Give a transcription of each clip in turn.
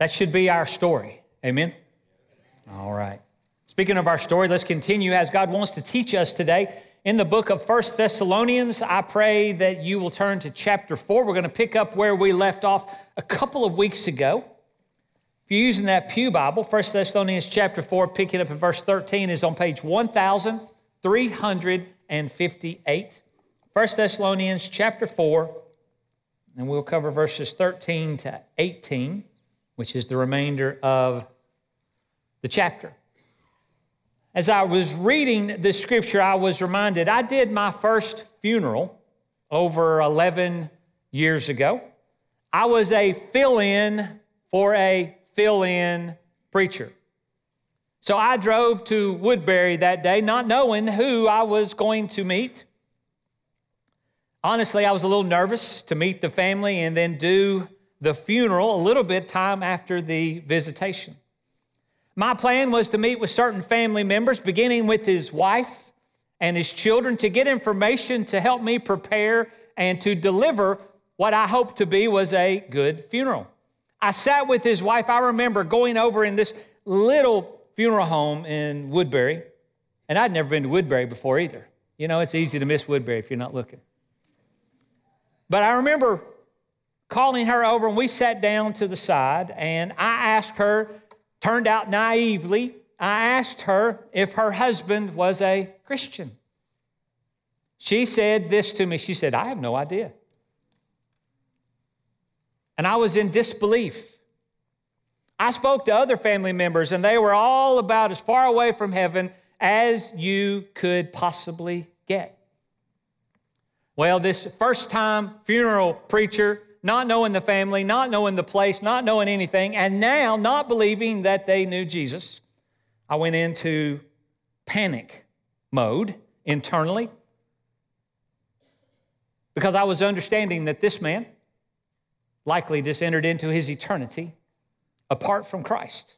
That should be our story. Amen? All right. Speaking of our story, let's continue as God wants to teach us today. In the book of First Thessalonians, I pray that you will turn to chapter 4. We're going to pick up where we left off a couple of weeks ago. If you're using that Pew Bible, First Thessalonians chapter 4, picking up at verse 13, is on page 1358. First Thessalonians chapter 4, and we'll cover verses 13 to 18, which is the remainder of the chapter. As I was reading this scripture, I was reminded I did my first funeral over 11 years ago. I was a fill in for a fill in preacher. So I drove to Woodbury that day, not knowing who I was going to meet. Honestly, I was a little nervous to meet the family and then do the funeral a little bit time after the visitation. My plan was to meet with certain family members, beginning with his wife and his children, to get information to help me prepare and to deliver what I hoped to be was a good funeral. I sat with his wife. I remember going over in this little funeral home in Woodbury, and I'd never been to Woodbury before either. You know, it's easy to miss Woodbury if you're not looking. But I remember calling her over, and we sat down to the side, and I asked her Turned out naively, I asked her if her husband was a Christian. She said this to me. She said, I have no idea. And I was in disbelief. I spoke to other family members, and they were all about as far away from heaven as you could possibly get. Well, this first time funeral preacher not knowing the family, not knowing the place, not knowing anything, and now not believing that they knew Jesus, I went into panic mode internally because I was understanding that this man likely just entered into his eternity apart from Christ.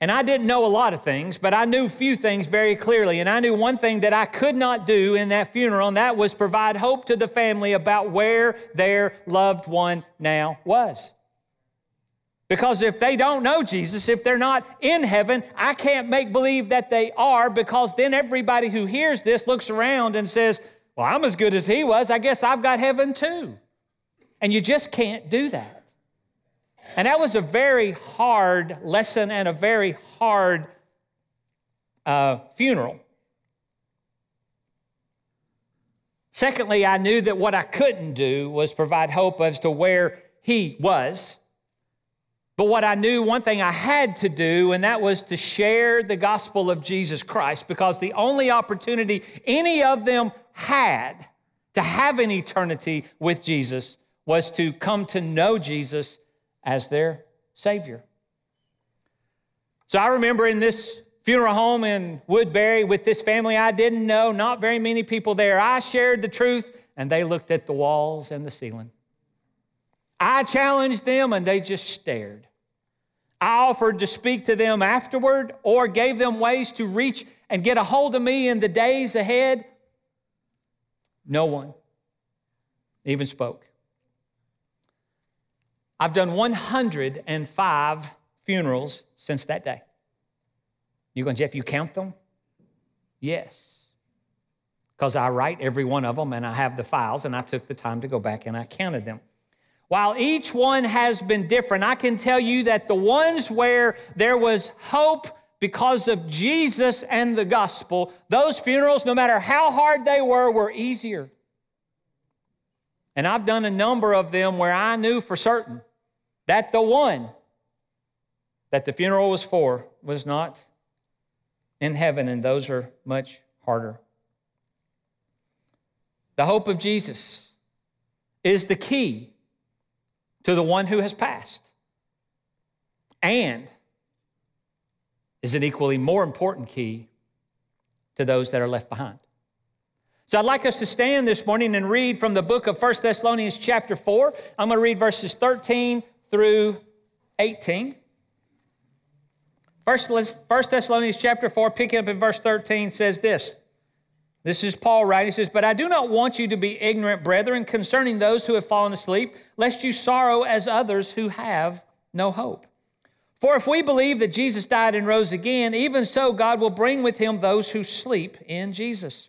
And I didn't know a lot of things, but I knew few things very clearly. And I knew one thing that I could not do in that funeral, and that was provide hope to the family about where their loved one now was. Because if they don't know Jesus, if they're not in heaven, I can't make believe that they are, because then everybody who hears this looks around and says, Well, I'm as good as he was. I guess I've got heaven too. And you just can't do that. And that was a very hard lesson and a very hard uh, funeral. Secondly, I knew that what I couldn't do was provide hope as to where he was. But what I knew, one thing I had to do, and that was to share the gospel of Jesus Christ, because the only opportunity any of them had to have an eternity with Jesus was to come to know Jesus as their Savior. So I remember in this funeral home in Woodbury with this family I didn't know, not very many people there. I shared the truth and they looked at the walls and the ceiling. I challenged them and they just stared. I offered to speak to them afterward or gave them ways to reach and get a hold of me in the days ahead. No one even spoke. I've done 105 funerals since that day. You're going, Jeff, you count them? Yes. Because I write every one of them and I have the files, and I took the time to go back and I counted them. While each one has been different, I can tell you that the ones where there was hope because of Jesus and the gospel, those funerals, no matter how hard they were, were easier. And I've done a number of them where I knew for certain that the one that the funeral was for was not in heaven, and those are much harder. The hope of Jesus is the key to the one who has passed, and is an equally more important key to those that are left behind. So I'd like us to stand this morning and read from the book of 1 Thessalonians chapter 4. I'm going to read verses 13 through 18. First, First Thessalonians chapter 4, picking up in verse 13, says this. This is Paul writing. He says, But I do not want you to be ignorant, brethren, concerning those who have fallen asleep, lest you sorrow as others who have no hope. For if we believe that Jesus died and rose again, even so God will bring with him those who sleep in Jesus.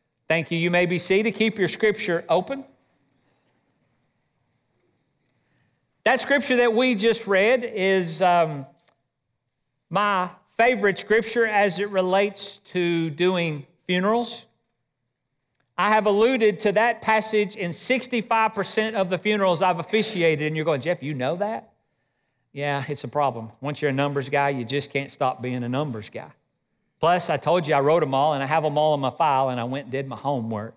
Thank you. You may be seated. Keep your scripture open. That scripture that we just read is um, my favorite scripture as it relates to doing funerals. I have alluded to that passage in 65% of the funerals I've officiated. And you're going, Jeff, you know that? Yeah, it's a problem. Once you're a numbers guy, you just can't stop being a numbers guy. Plus, I told you I wrote them all and I have them all in my file and I went and did my homework.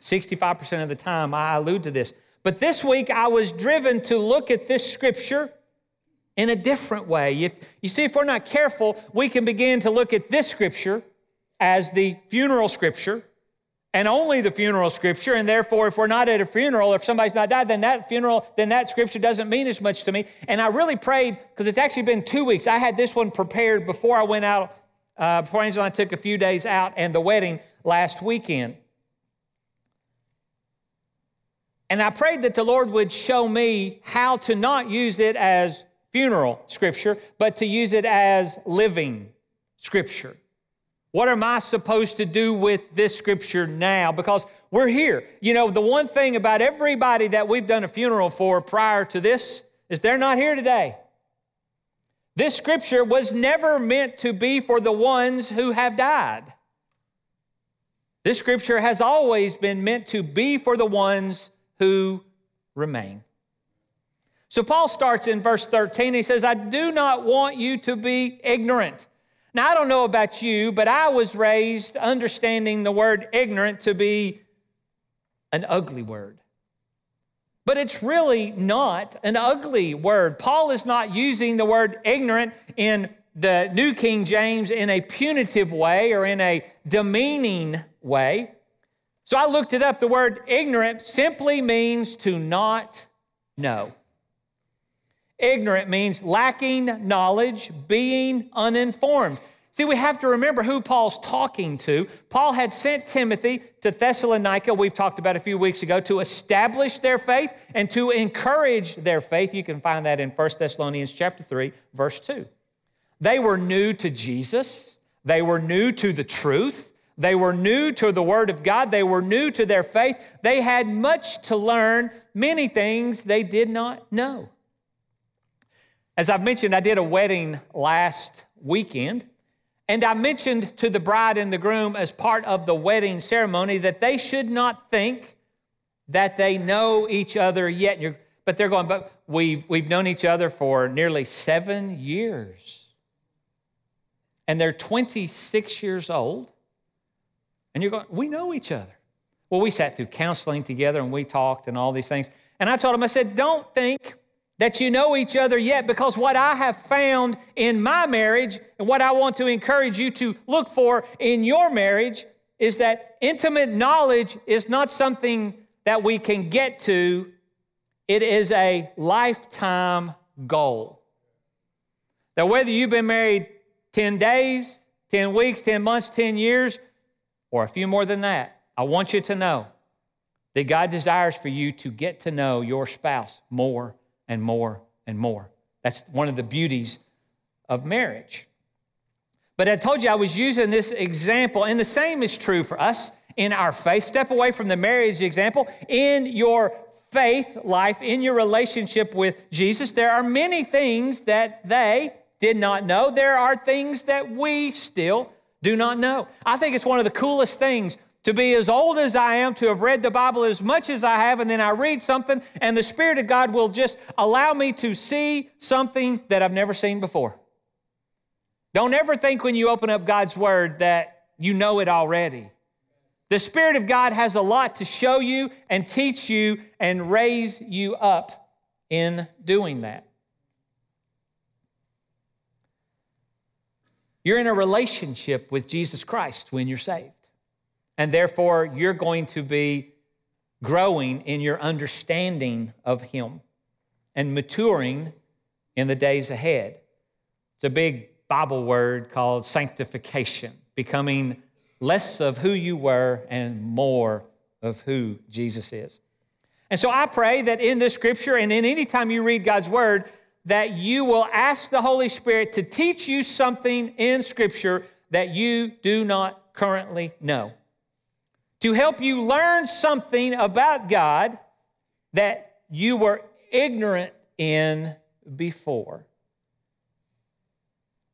65% of the time I allude to this. But this week I was driven to look at this scripture in a different way. If, you see, if we're not careful, we can begin to look at this scripture as the funeral scripture and only the funeral scripture. And therefore, if we're not at a funeral, if somebody's not died, then that funeral, then that scripture doesn't mean as much to me. And I really prayed because it's actually been two weeks. I had this one prepared before I went out, uh, before Angela and I took a few days out and the wedding last weekend. And I prayed that the Lord would show me how to not use it as funeral scripture, but to use it as living scripture. What am I supposed to do with this scripture now? Because we're here. You know, the one thing about everybody that we've done a funeral for prior to this is they're not here today. This scripture was never meant to be for the ones who have died. This scripture has always been meant to be for the ones who remain. So Paul starts in verse 13. He says, I do not want you to be ignorant. Now, I don't know about you, but I was raised understanding the word ignorant to be an ugly word. But it's really not an ugly word. Paul is not using the word ignorant in the New King James in a punitive way or in a demeaning way. So I looked it up. The word ignorant simply means to not know. Ignorant means lacking knowledge, being uninformed. See, we have to remember who Paul's talking to. Paul had sent Timothy to Thessalonica, we've talked about a few weeks ago, to establish their faith and to encourage their faith. You can find that in 1 Thessalonians chapter 3, verse 2. They were new to Jesus. They were new to the truth. They were new to the Word of God. They were new to their faith. They had much to learn, many things they did not know. As I've mentioned, I did a wedding last weekend, and I mentioned to the bride and the groom as part of the wedding ceremony that they should not think that they know each other yet. But they're going, but we've, we've known each other for nearly seven years. And they're 26 years old. And you're going, we know each other. Well, we sat through counseling together and we talked and all these things. And I told them, I said, don't think that you know each other yet because what I have found in my marriage and what I want to encourage you to look for in your marriage is that intimate knowledge is not something that we can get to, it is a lifetime goal. That whether you've been married 10 days, 10 weeks, 10 months, 10 years, or a few more than that, I want you to know that God desires for you to get to know your spouse more and more and more. That's one of the beauties of marriage. But I told you I was using this example, and the same is true for us in our faith. Step away from the marriage example. In your faith life, in your relationship with Jesus, there are many things that they did not know. There are things that we still do not know. I think it's one of the coolest things to be as old as I am, to have read the Bible as much as I have, and then I read something, and the Spirit of God will just allow me to see something that I've never seen before. Don't ever think when you open up God's Word that you know it already. The Spirit of God has a lot to show you and teach you and raise you up in doing that. You're in a relationship with Jesus Christ when you're saved. And therefore, you're going to be growing in your understanding of Him and maturing in the days ahead. It's a big Bible word called sanctification, becoming less of who you were and more of who Jesus is. And so I pray that in this scripture and in any time you read God's word, that you will ask the Holy Spirit to teach you something in scripture that you do not currently know. To help you learn something about God that you were ignorant in before.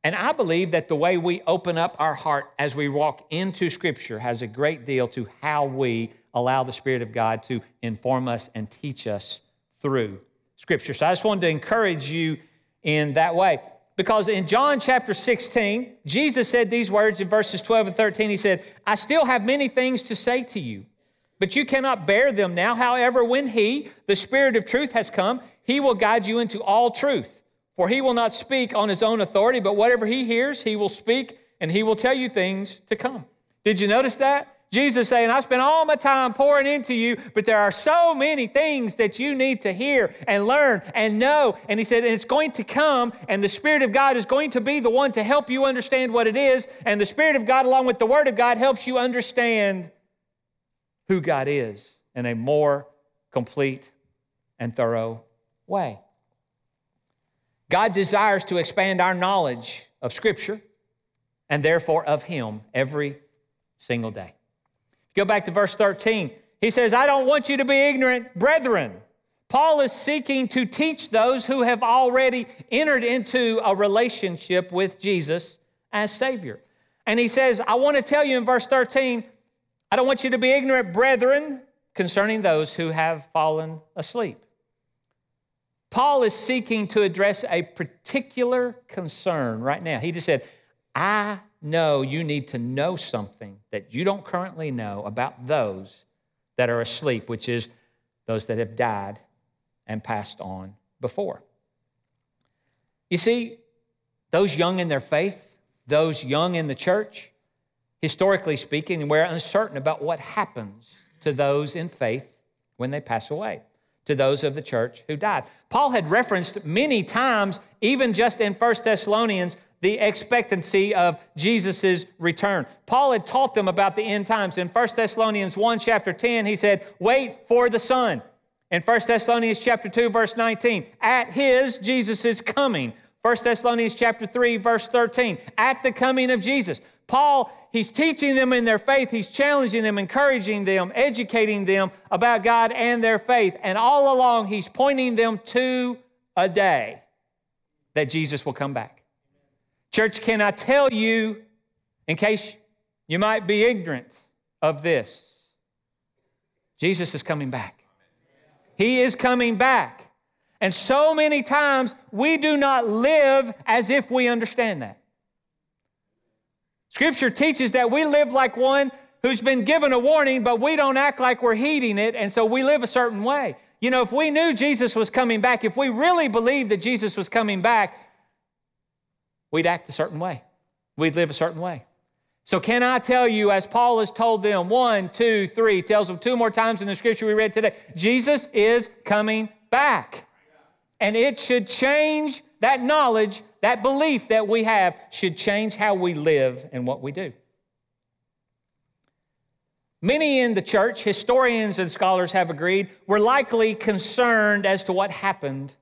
And I believe that the way we open up our heart as we walk into Scripture has a great deal to how we allow the Spirit of God to inform us and teach us through Scripture. So I just wanted to encourage you in that way. Because in John chapter 16, Jesus said these words in verses 12 and 13. He said, I still have many things to say to you, but you cannot bear them now. However, when He, the Spirit of truth, has come, He will guide you into all truth. For he will not speak on his own authority, but whatever he hears, he will speak, and he will tell you things to come. Did you notice that? Jesus saying, I spent all my time pouring into you, but there are so many things that you need to hear and learn and know. And he said, and it's going to come, and the Spirit of God is going to be the one to help you understand what it is. And the Spirit of God, along with the Word of God, helps you understand who God is in a more complete and thorough way. God desires to expand our knowledge of Scripture and therefore of Him every single day. Go back to verse 13. He says, I don't want you to be ignorant, brethren. Paul is seeking to teach those who have already entered into a relationship with Jesus as Savior. And he says, I want to tell you in verse 13, I don't want you to be ignorant, brethren, concerning those who have fallen asleep. Paul is seeking to address a particular concern right now. He just said, I know you need to know something that you don't currently know about those that are asleep, which is those that have died and passed on before. You see, those young in their faith, those young in the church, historically speaking, we're uncertain about what happens to those in faith when they pass away to those of the church who died. Paul had referenced many times, even just in 1 Thessalonians, the expectancy of Jesus' return. Paul had taught them about the end times. In 1 Thessalonians 1, chapter 10, he said, Wait for the Son. In 1 Thessalonians chapter 2, verse 19, at his, Jesus' coming. 1 Thessalonians chapter 3, verse 13, at the coming of Jesus. Paul, he's teaching them in their faith, he's challenging them, encouraging them, educating them about God and their faith. And all along, he's pointing them to a day that Jesus will come back. Church, can I tell you, in case you might be ignorant of this, Jesus is coming back. He is coming back. And so many times we do not live as if we understand that. Scripture teaches that we live like one who's been given a warning, but we don't act like we're heeding it, and so we live a certain way. You know, if we knew Jesus was coming back, if we really believed that Jesus was coming back, we'd act a certain way. We'd live a certain way. So, can I tell you, as Paul has told them one, two, three, tells them two more times in the scripture we read today, Jesus is coming back. And it should change that knowledge that belief that we have should change how we live and what we do. Many in the church, historians and scholars have agreed, were likely concerned as to what happened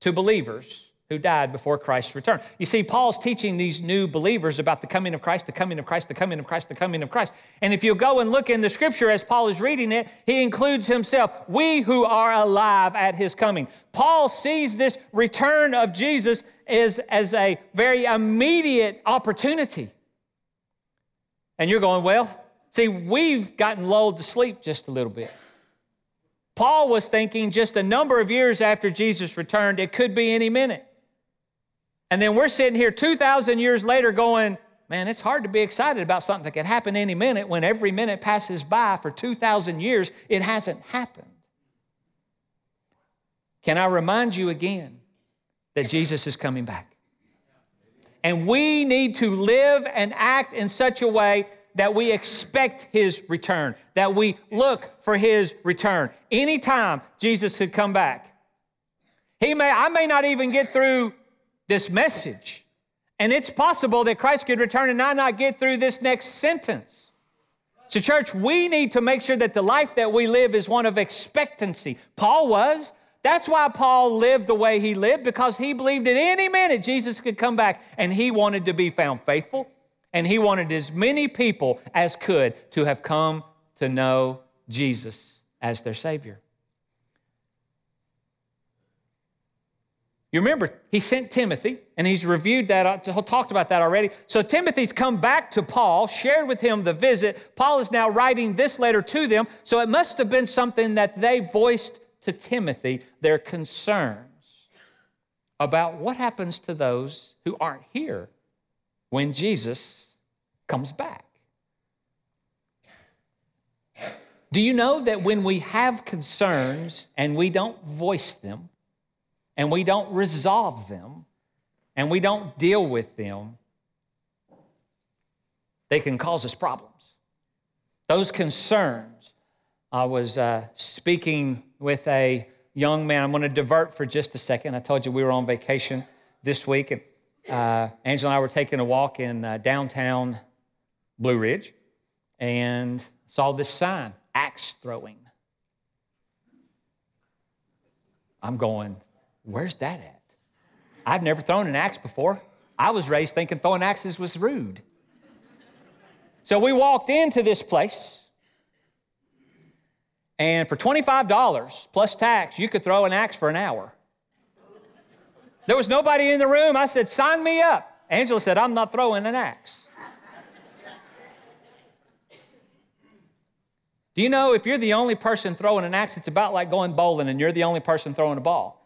to believers who died before Christ's return. You see, Paul's teaching these new believers about the coming of Christ, the coming of Christ, the coming of Christ, the coming of Christ. And if you go and look in the scripture as Paul is reading it, he includes himself, we who are alive at his coming. Paul sees this return of Jesus as, as a very immediate opportunity. And you're going, well, see, we've gotten lulled to sleep just a little bit. Paul was thinking just a number of years after Jesus returned, it could be any minute. And then we're sitting here 2,000 years later going, Man, it's hard to be excited about something that could happen any minute when every minute passes by for 2,000 years, it hasn't happened. Can I remind you again that Jesus is coming back? And we need to live and act in such a way that we expect his return, that we look for his return. Anytime Jesus could come back. He may, I may not even get through this message. And it's possible that Christ could return and I not get through this next sentence. So, church, we need to make sure that the life that we live is one of expectancy. Paul was. That's why Paul lived the way he lived, because he believed at any minute Jesus could come back and he wanted to be found faithful and he wanted as many people as could to have come to know Jesus as their Savior. You remember, he sent Timothy, and he's reviewed that, uh, talked about that already. So Timothy's come back to Paul, shared with him the visit. Paul is now writing this letter to them. So it must have been something that they voiced to Timothy, their concerns about what happens to those who aren't here when Jesus comes back. Do you know that when we have concerns and we don't voice them, and we don't resolve them, and we don't deal with them, they can cause us problems. Those concerns. I was uh, speaking with a young man. I'm going to divert for just a second. I told you we were on vacation this week, and uh, Angela and I were taking a walk in uh, downtown Blue Ridge and saw this sign axe throwing. I'm going, where's that at? I've never thrown an axe before. I was raised thinking throwing axes was rude. So we walked into this place, and for $25 plus tax, you could throw an axe for an hour. There was nobody in the room. I said, Sign me up. Angela said, I'm not throwing an axe. Do you know if you're the only person throwing an axe, it's about like going bowling and you're the only person throwing a ball?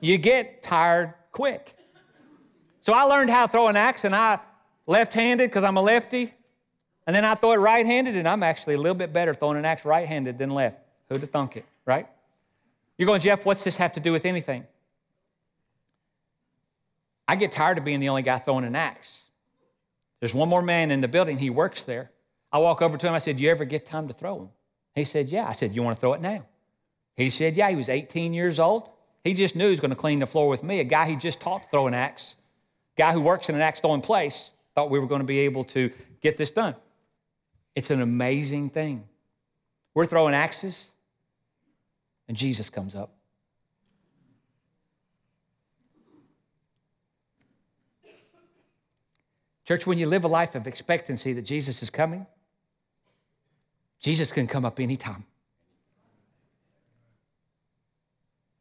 You get tired quick. So I learned how to throw an axe and I left handed because I'm a lefty. And then I throw it right handed and I'm actually a little bit better throwing an axe right handed than left. Who'd have thunk it, right? You're going, Jeff, what's this have to do with anything? I get tired of being the only guy throwing an axe. There's one more man in the building, he works there. I walk over to him, I said, You ever get time to throw him? He said, Yeah. I said, You want to throw it now? He said, Yeah. He was 18 years old. He just knew he was going to clean the floor with me. A guy he just taught to throw an axe, guy who works in an axe throwing place, thought we were going to be able to get this done. It's an amazing thing. We're throwing axes, and Jesus comes up. Church, when you live a life of expectancy that Jesus is coming, Jesus can come up anytime.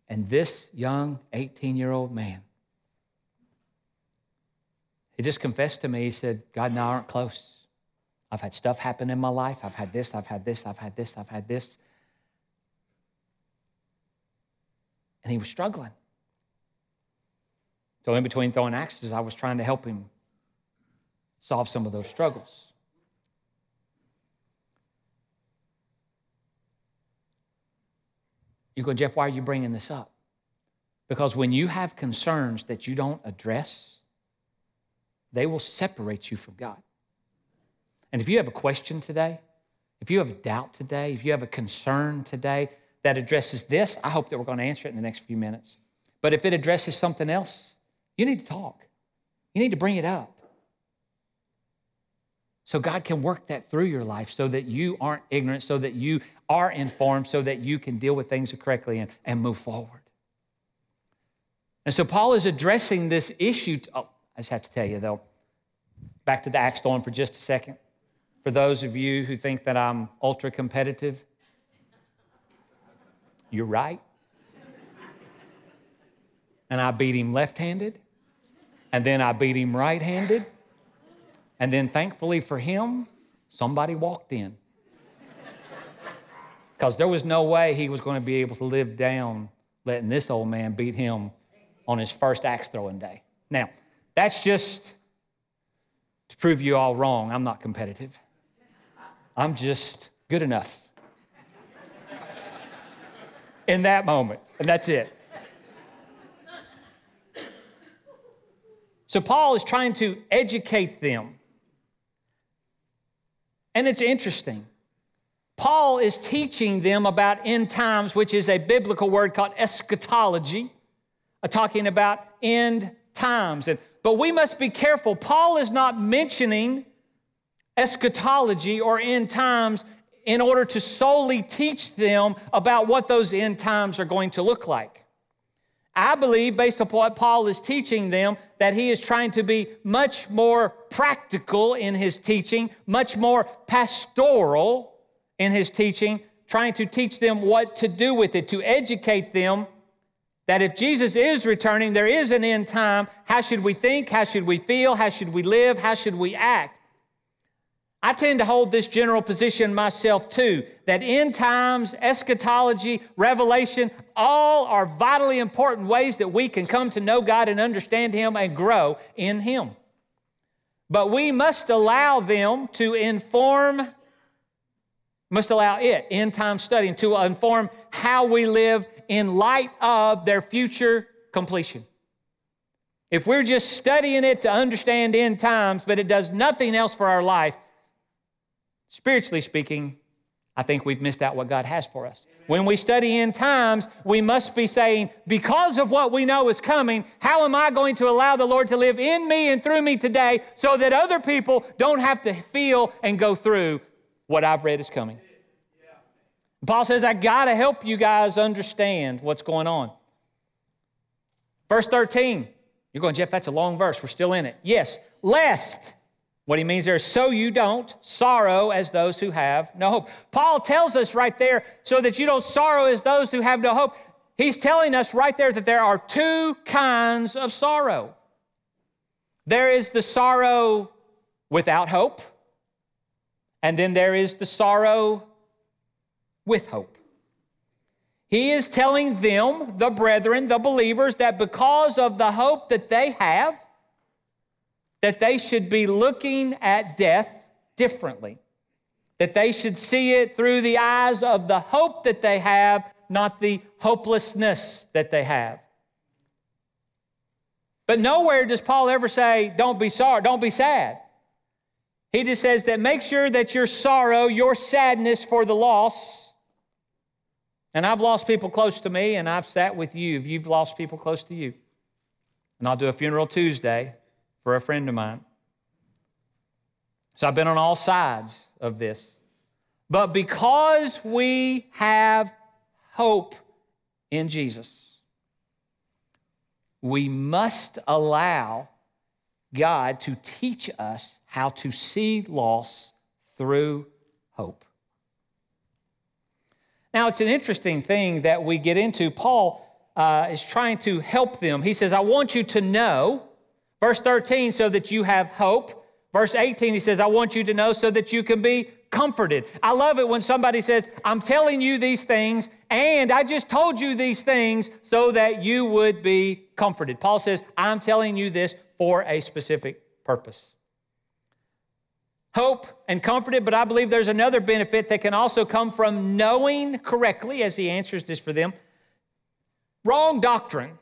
And this young 18 year old man, he just confessed to me, he said, God and I aren't close. I've had stuff happen in my life. I've had this, I've had this, I've had this, I've had this. And he was struggling. So, in between throwing axes, I was trying to help him solve some of those struggles. You go, Jeff, why are you bringing this up? Because when you have concerns that you don't address, they will separate you from God. And if you have a question today, if you have a doubt today, if you have a concern today that addresses this, I hope that we're going to answer it in the next few minutes. But if it addresses something else, you need to talk. You need to bring it up. So God can work that through your life so that you aren't ignorant, so that you are informed, so that you can deal with things correctly and, and move forward. And so Paul is addressing this issue. To, oh, I just have to tell you though, back to the axe throwing for just a second. For those of you who think that I'm ultra competitive, you're right. And I beat him left handed, and then I beat him right handed and then thankfully for him, somebody walked in. Because there was no way he was going to be able to live down letting this old man beat him on his first axe throwing day. Now, that's just to prove you all wrong, I'm not competitive. I'm just good enough in that moment, and that's it. So, Paul is trying to educate them. And it's interesting. Paul is teaching them about end times, which is a biblical word called eschatology, uh, talking about end times. But we must be careful. Paul is not mentioning eschatology or end times in order to solely teach them about what those end times are going to look like. I believe, based upon what Paul is teaching them, that he is trying to be much more practical in his teaching, much more pastoral in his teaching, trying to teach them what to do with it, to educate them that if Jesus is returning, there is an end time. How should we think? How should we feel? How should we live? How should we act? I tend to hold this general position myself too that end times, eschatology, revelation, all are vitally important ways that we can come to know God and understand Him and grow in Him. But we must allow them to inform, must allow it, end time studying, to inform how we live in light of their future completion. If we're just studying it to understand end times, but it does nothing else for our life, Spiritually speaking, I think we've missed out what God has for us. When we study end times, we must be saying, because of what we know is coming, how am I going to allow the Lord to live in me and through me today so that other people don't have to feel and go through what I've read is coming? Paul says, I got to help you guys understand what's going on. Verse 13, you're going, Jeff, that's a long verse. We're still in it. Yes, lest what he means there is so you don't sorrow as those who have no hope. Paul tells us right there, so that you don't sorrow as those who have no hope. He's telling us right there that there are two kinds of sorrow. There is the sorrow without hope, and then there is the sorrow with hope. He is telling them, the brethren, the believers, that because of the hope that they have, that they should be looking at death differently, that they should see it through the eyes of the hope that they have, not the hopelessness that they have. But nowhere does Paul ever say, don't be sorry, don't be sad. He just says that make sure that your sorrow, your sadness for the loss, and I've lost people close to me, and I've sat with you if you've lost people close to you. And I'll do a funeral Tuesday for a friend of mine. So I've been on all sides of this. But because we have hope in Jesus, we must allow God to teach us how to see loss through hope. Now, it's an interesting thing that we get into. Paul uh, is trying to help them. He says, I want you to know Verse 13, so that you have hope. Verse 18, he says, I want you to know so that you can be comforted. I love it when somebody says, I'm telling you these things, and I just told you these things so that you would be comforted. Paul says, I'm telling you this for a specific purpose. Hope and comforted, but I believe there's another benefit that can also come from knowing correctly, as he answers this for them. Wrong doctrine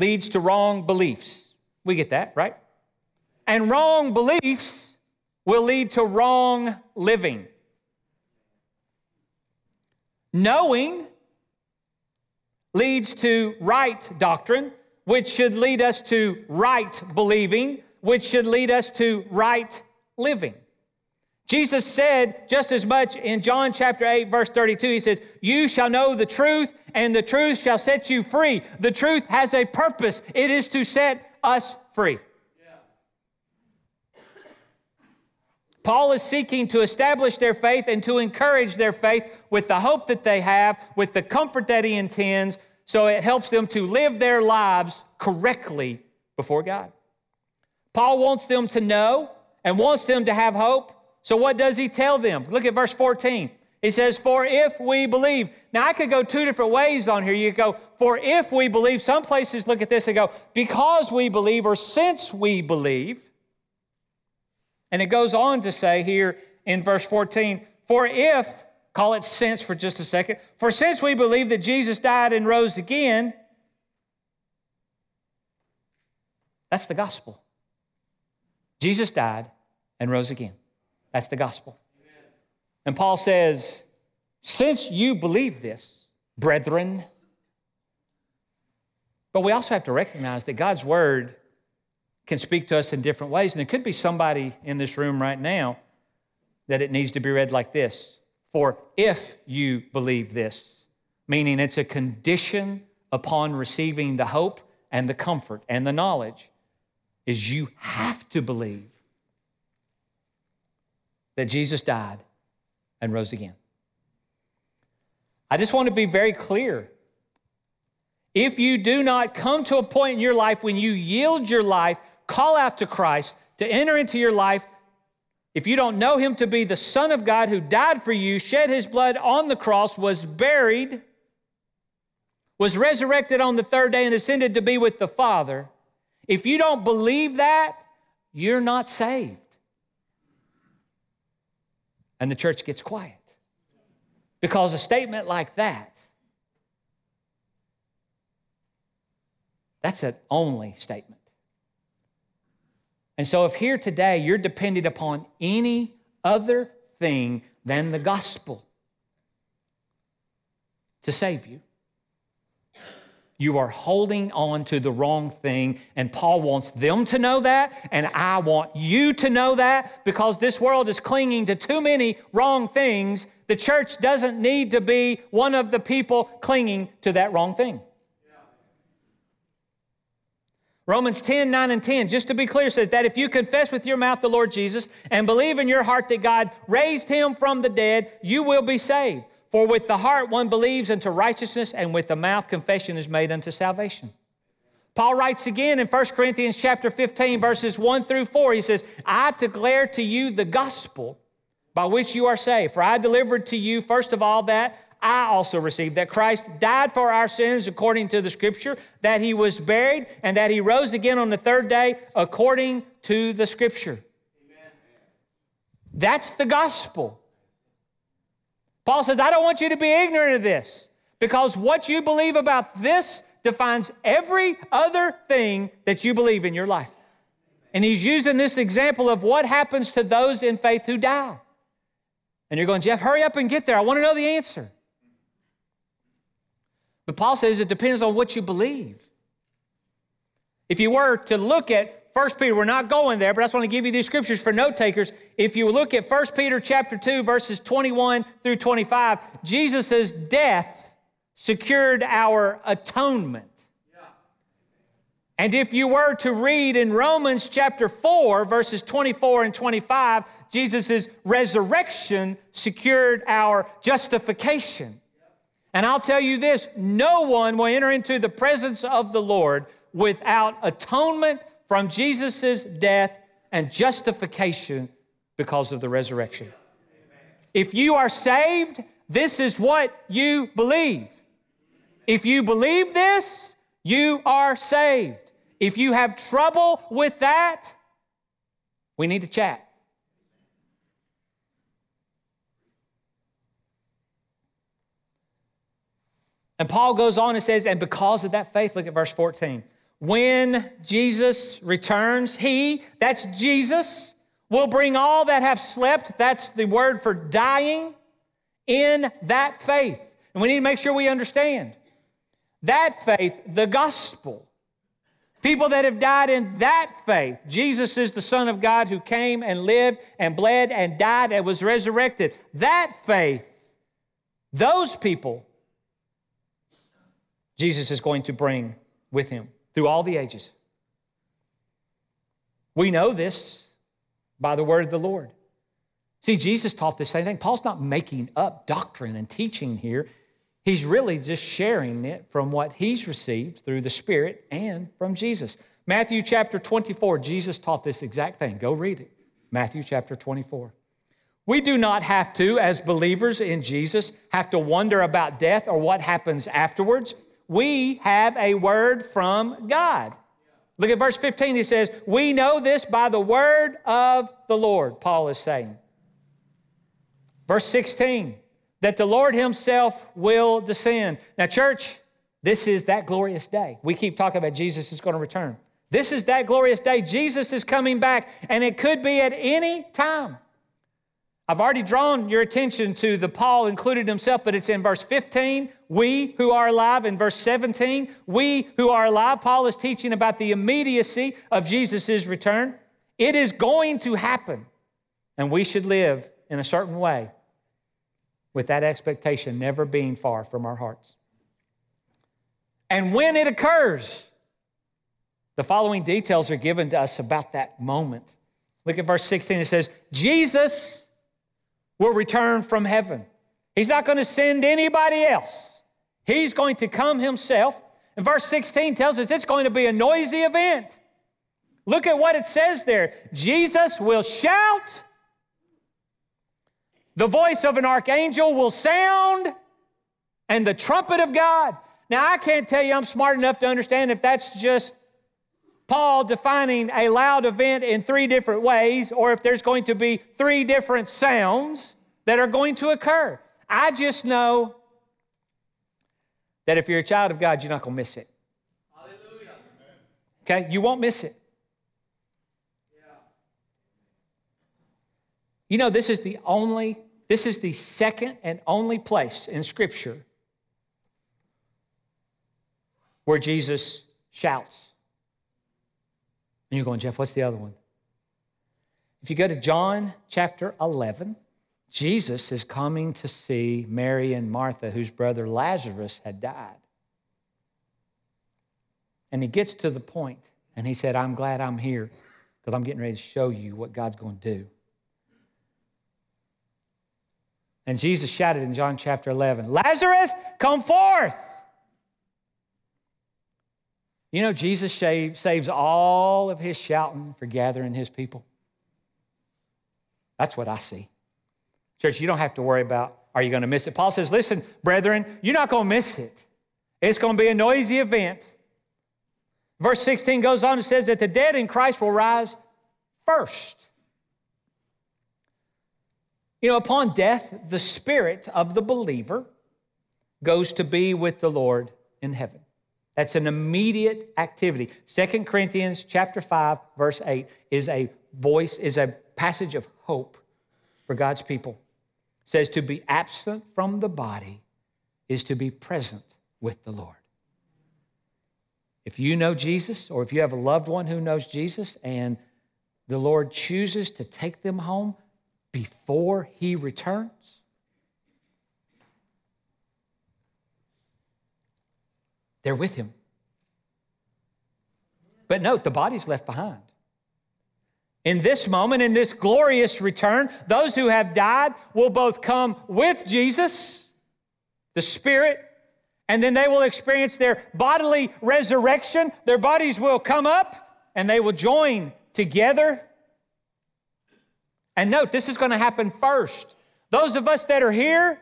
leads to wrong beliefs. We get that, right? And wrong beliefs will lead to wrong living. Knowing leads to right doctrine, which should lead us to right believing, which should lead us to right living. Jesus said just as much in John chapter 8, verse 32. He says, You shall know the truth, and the truth shall set you free. The truth has a purpose, it is to set us free. Paul is seeking to establish their faith and to encourage their faith with the hope that they have, with the comfort that he intends, so it helps them to live their lives correctly before God. Paul wants them to know and wants them to have hope so, what does he tell them? Look at verse 14. He says, For if we believe. Now, I could go two different ways on here. You go, For if we believe. Some places look at this and go, Because we believe or since we believe. And it goes on to say here in verse 14, For if, call it since for just a second, for since we believe that Jesus died and rose again, that's the gospel. Jesus died and rose again. That's the gospel. And Paul says, Since you believe this, brethren, but we also have to recognize that God's word can speak to us in different ways. And there could be somebody in this room right now that it needs to be read like this For if you believe this, meaning it's a condition upon receiving the hope and the comfort and the knowledge, is you have to believe that Jesus died and rose again. I just want to be very clear. If you do not come to a point in your life when you yield your life, call out to Christ to enter into your life, if you don't know him to be the Son of God who died for you, shed his blood on the cross, was buried, was resurrected on the third day, and ascended to be with the Father, if you don't believe that, you're not saved and the church gets quiet. Because a statement like that, that's an only statement. And so, if here today you're dependent upon any other thing than the gospel to save you, you are holding on to the wrong thing. And Paul wants them to know that, and I want you to know that because this world is clinging to too many wrong things. The church doesn't need to be one of the people clinging to that wrong thing. Romans 10, 9, and 10, just to be clear, says that if you confess with your mouth the Lord Jesus and believe in your heart that God raised him from the dead, you will be saved. For with the heart one believes unto righteousness, and with the mouth confession is made unto salvation. Paul writes again in 1 Corinthians chapter 15, verses 1 through 4. He says, I declare to you the gospel by which you are saved. For I delivered to you, first of all, that I also received that Christ died for our sins according to the scripture, that he was buried, and that he rose again on the third day according to the scripture. Amen. That's the gospel. Paul says, I don't want you to be ignorant of this because what you believe about this defines every other thing that you believe in your life. And he's using this example of what happens to those in faith who die. And you're going, Jeff, hurry up and get there. I want to know the answer. But Paul says it depends on what you believe. If you were to look at First Peter, we're not going there, but I just want to give you these scriptures for note takers. If you look at First Peter chapter 2, verses 21 through 25, Jesus' death secured our atonement. And if you were to read in Romans chapter 4, verses 24 and 25, Jesus' resurrection secured our justification. And I'll tell you this no one will enter into the presence of the Lord without atonement from Jesus' death and justification because of the resurrection. If you are saved, this is what you believe. If you believe this, you are saved. If you have trouble with that, we need to chat. And Paul goes on and says, and because of that faith, look at verse 14. When Jesus returns, He, that's Jesus, will bring all that have slept, that's the word for dying, in that faith. And we need to make sure we understand that faith, the gospel. People that have died in that faith. Jesus is the Son of God who came and lived and bled and died and was resurrected. That faith, those people, Jesus is going to bring with him through all the ages. We know this by the word of the Lord. See, Jesus taught the same thing. Paul's not making up doctrine and teaching here. He's really just sharing it from what he's received through the Spirit and from Jesus. Matthew chapter 24, Jesus taught this exact thing. Go read it. Matthew chapter 24. We do not have to, as believers in Jesus, have to wonder about death or what happens afterwards. We have a word from God. Look at verse 15. He says, We know this by the word of the Lord, Paul is saying. Verse 16, that the Lord Himself will descend. Now, church, this is that glorious day. We keep talking about Jesus is going to return. This is that glorious day. Jesus is coming back, and it could be at any time. I've already drawn your attention to the Paul included himself, but it's in verse 15. We who are alive, in verse 17, we who are alive, Paul is teaching about the immediacy of Jesus' return. It is going to happen, and we should live in a certain way with that expectation never being far from our hearts. And when it occurs, the following details are given to us about that moment. Look at verse 16. It says, Jesus will return from heaven. He's not going to send anybody else, He's going to come Himself. And verse 16 tells us it's going to be a noisy event. Look at what it says there Jesus will shout the voice of an archangel will sound, and the trumpet of God. Now, I can't tell you I'm smart enough to understand if that's just Paul defining a loud event in three different ways, or if there's going to be three different sounds that are going to occur. I just know that if you're a child of God, you're not going to miss it. Hallelujah. Okay? You won't miss it. You know, this is the only this is the second and only place in Scripture where Jesus shouts. And you're going, Jeff, what's the other one? If you go to John chapter 11, Jesus is coming to see Mary and Martha, whose brother Lazarus had died. And he gets to the point, and he said, I'm glad I'm here because I'm getting ready to show you what God's going to do. And Jesus shouted in John chapter 11, Lazarus, come forth. You know, Jesus saves all of his shouting for gathering his people. That's what I see. Church, you don't have to worry about are you going to miss it. Paul says, listen, brethren, you're not going to miss it. It's going to be a noisy event. Verse 16 goes on and says that the dead in Christ will rise first. You know, upon death, the spirit of the believer goes to be with the Lord in heaven. That's an immediate activity. Second Corinthians chapter 5 verse 8 is a voice is a passage of hope for God's people. It says to be absent from the body is to be present with the Lord. If you know Jesus or if you have a loved one who knows Jesus and the Lord chooses to take them home, before he returns? They're with him. But note, the body's left behind. In this moment, in this glorious return, those who have died will both come with Jesus, the Spirit, and then they will experience their bodily resurrection. Their bodies will come up and they will join together and note, this is going to happen first. Those of us that are here,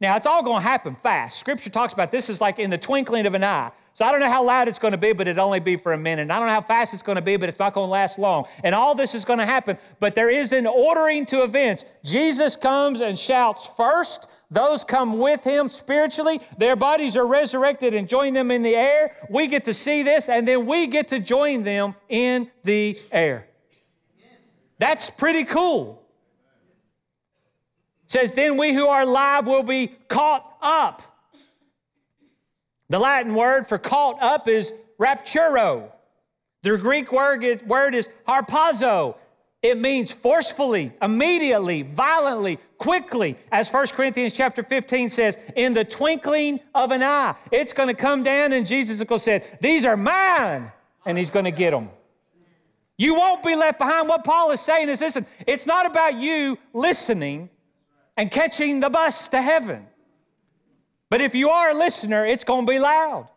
now it's all going to happen fast. Scripture talks about this is like in the twinkling of an eye. So I don't know how loud it's going to be, but it'll only be for a minute. And I don't know how fast it's going to be, but it's not going to last long. And all this is going to happen, but there is an ordering to events. Jesus comes and shouts first. Those come with him spiritually. Their bodies are resurrected and join them in the air. We get to see this, and then we get to join them in the air. That's pretty cool. Says, then we who are alive will be caught up. The Latin word for caught up is rapturo. The Greek word, word is harpazo. It means forcefully, immediately, violently, quickly. As 1 Corinthians chapter 15 says, in the twinkling of an eye. It's going to come down and Jesus is going to say, these are mine. And he's going to get them. You won't be left behind. What Paul is saying is listen, it's not about you listening and catching the bus to heaven. But if you are a listener, it's going to be loud.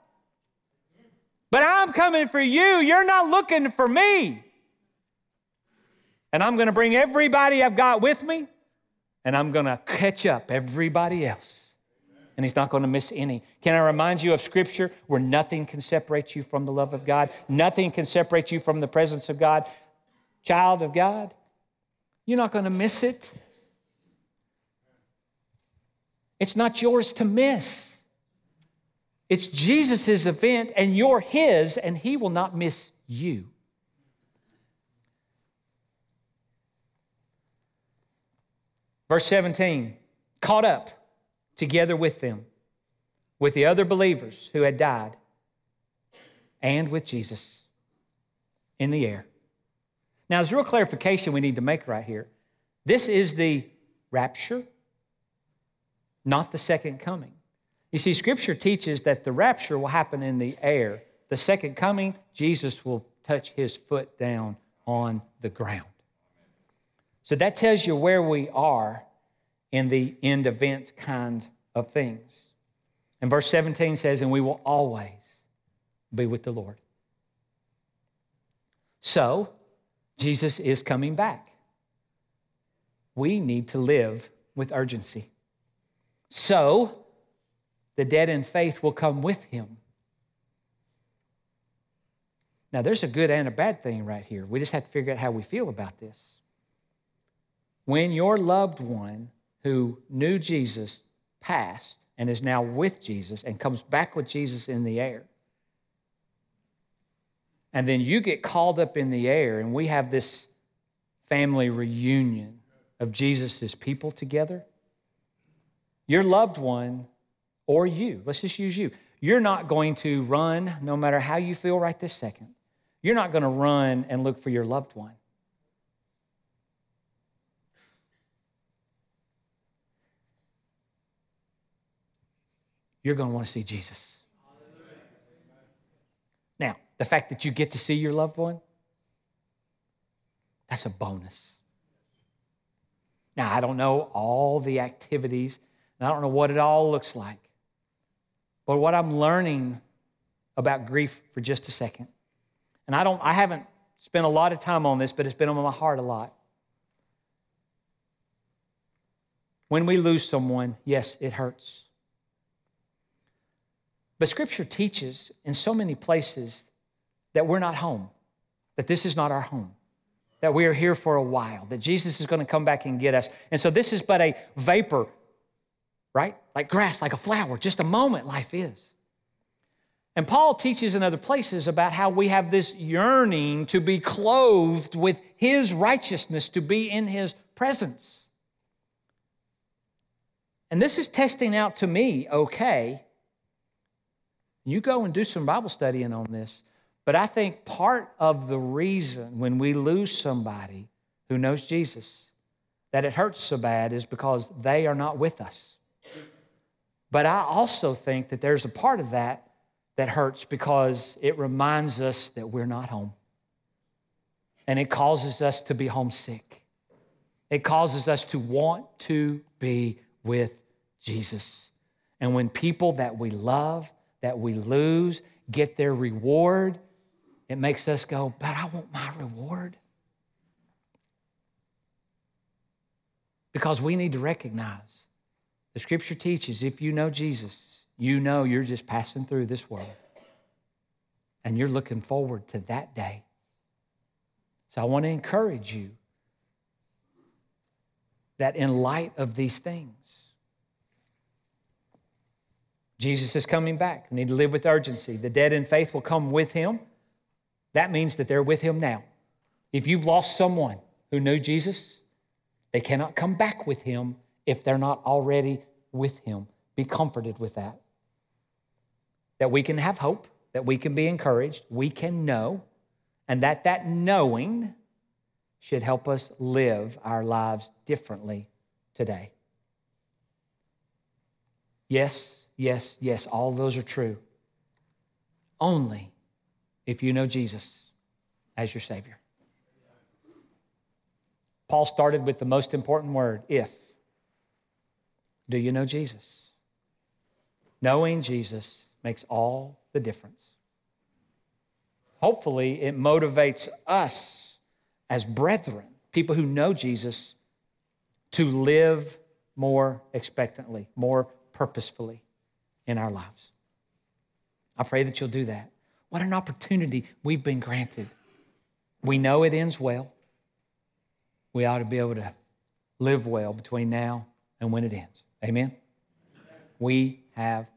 But I'm coming for you. You're not looking for me. And I'm going to bring everybody I've got with me. and I'm going to catch up everybody else. And he's not going to miss any. Can I remind you of scripture where nothing can separate you from the love of God? Nothing can separate you from the presence of God. Child of God, you're not going to miss it. It's not yours to miss. It's Jesus' event, and you're his, and he will not miss you. Verse 17, caught up together with them, with the other believers who had died, and with Jesus in the air. Now, there's a real clarification we need to make right here. This is the rapture, not the second coming. You see, Scripture teaches that the rapture will happen in the air. The second coming, Jesus will touch his foot down on the ground. So that tells you where we are in the end event kind of things. And verse 17 says, And we will always be with the Lord. So, Jesus is coming back. We need to live with urgency. So, the dead in faith will come with him. Now, there's a good and a bad thing right here. We just have to figure out how we feel about this. When your loved one who knew Jesus passed and is now with Jesus and comes back with Jesus in the air, and then you get called up in the air, and we have this family reunion of Jesus' people together. Your loved one, or you, let's just use you, you're not going to run, no matter how you feel right this second. You're not going to run and look for your loved one. You're going to want to see Jesus. Now, the fact that you get to see your loved one, that's a bonus. Now, I don't know all the activities, and I don't know what it all looks like. But what I'm learning about grief for just a second, and I don't I haven't spent a lot of time on this, but it's been on my heart a lot. When we lose someone, yes, it hurts. But Scripture teaches in so many places that we're not home, that this is not our home, that we are here for a while, that Jesus is going to come back and get us. And so this is but a vapor, right? Like grass, like a flower, just a moment life is. And Paul teaches in other places about how we have this yearning to be clothed with his righteousness, to be in his presence. And this is testing out to me, okay. You go and do some Bible studying on this. But I think part of the reason when we lose somebody who knows Jesus that it hurts so bad is because they are not with us. But I also think that there's a part of that that hurts because it reminds us that we're not home. And it causes us to be homesick. It causes us to want to be with Jesus. And when people that we love, that we lose, get their reward, it makes us go, but I want my reward. Because we need to recognize the scripture teaches if you know Jesus, you know you're just passing through this world. And you're looking forward to that day. So I want to encourage you that in light of these things, Jesus is coming back. We need to live with urgency. The dead in faith will come with him. That means that they're with him now. If you've lost someone who knew Jesus, they cannot come back with him if they're not already with him. Be comforted with that. That we can have hope, that we can be encouraged, we can know, and that that knowing should help us live our lives differently today. Yes, yes, yes, all those are true. Only if you know Jesus as your Savior. Paul started with the most important word, if. Do you know Jesus? Knowing Jesus makes all the difference. Hopefully, it motivates us as brethren, people who know Jesus, to live more expectantly, more purposefully in our lives. I pray that you'll do that. What an opportunity we've been granted. We know it ends well. We ought to be able to live well between now and when it ends. Amen? We have.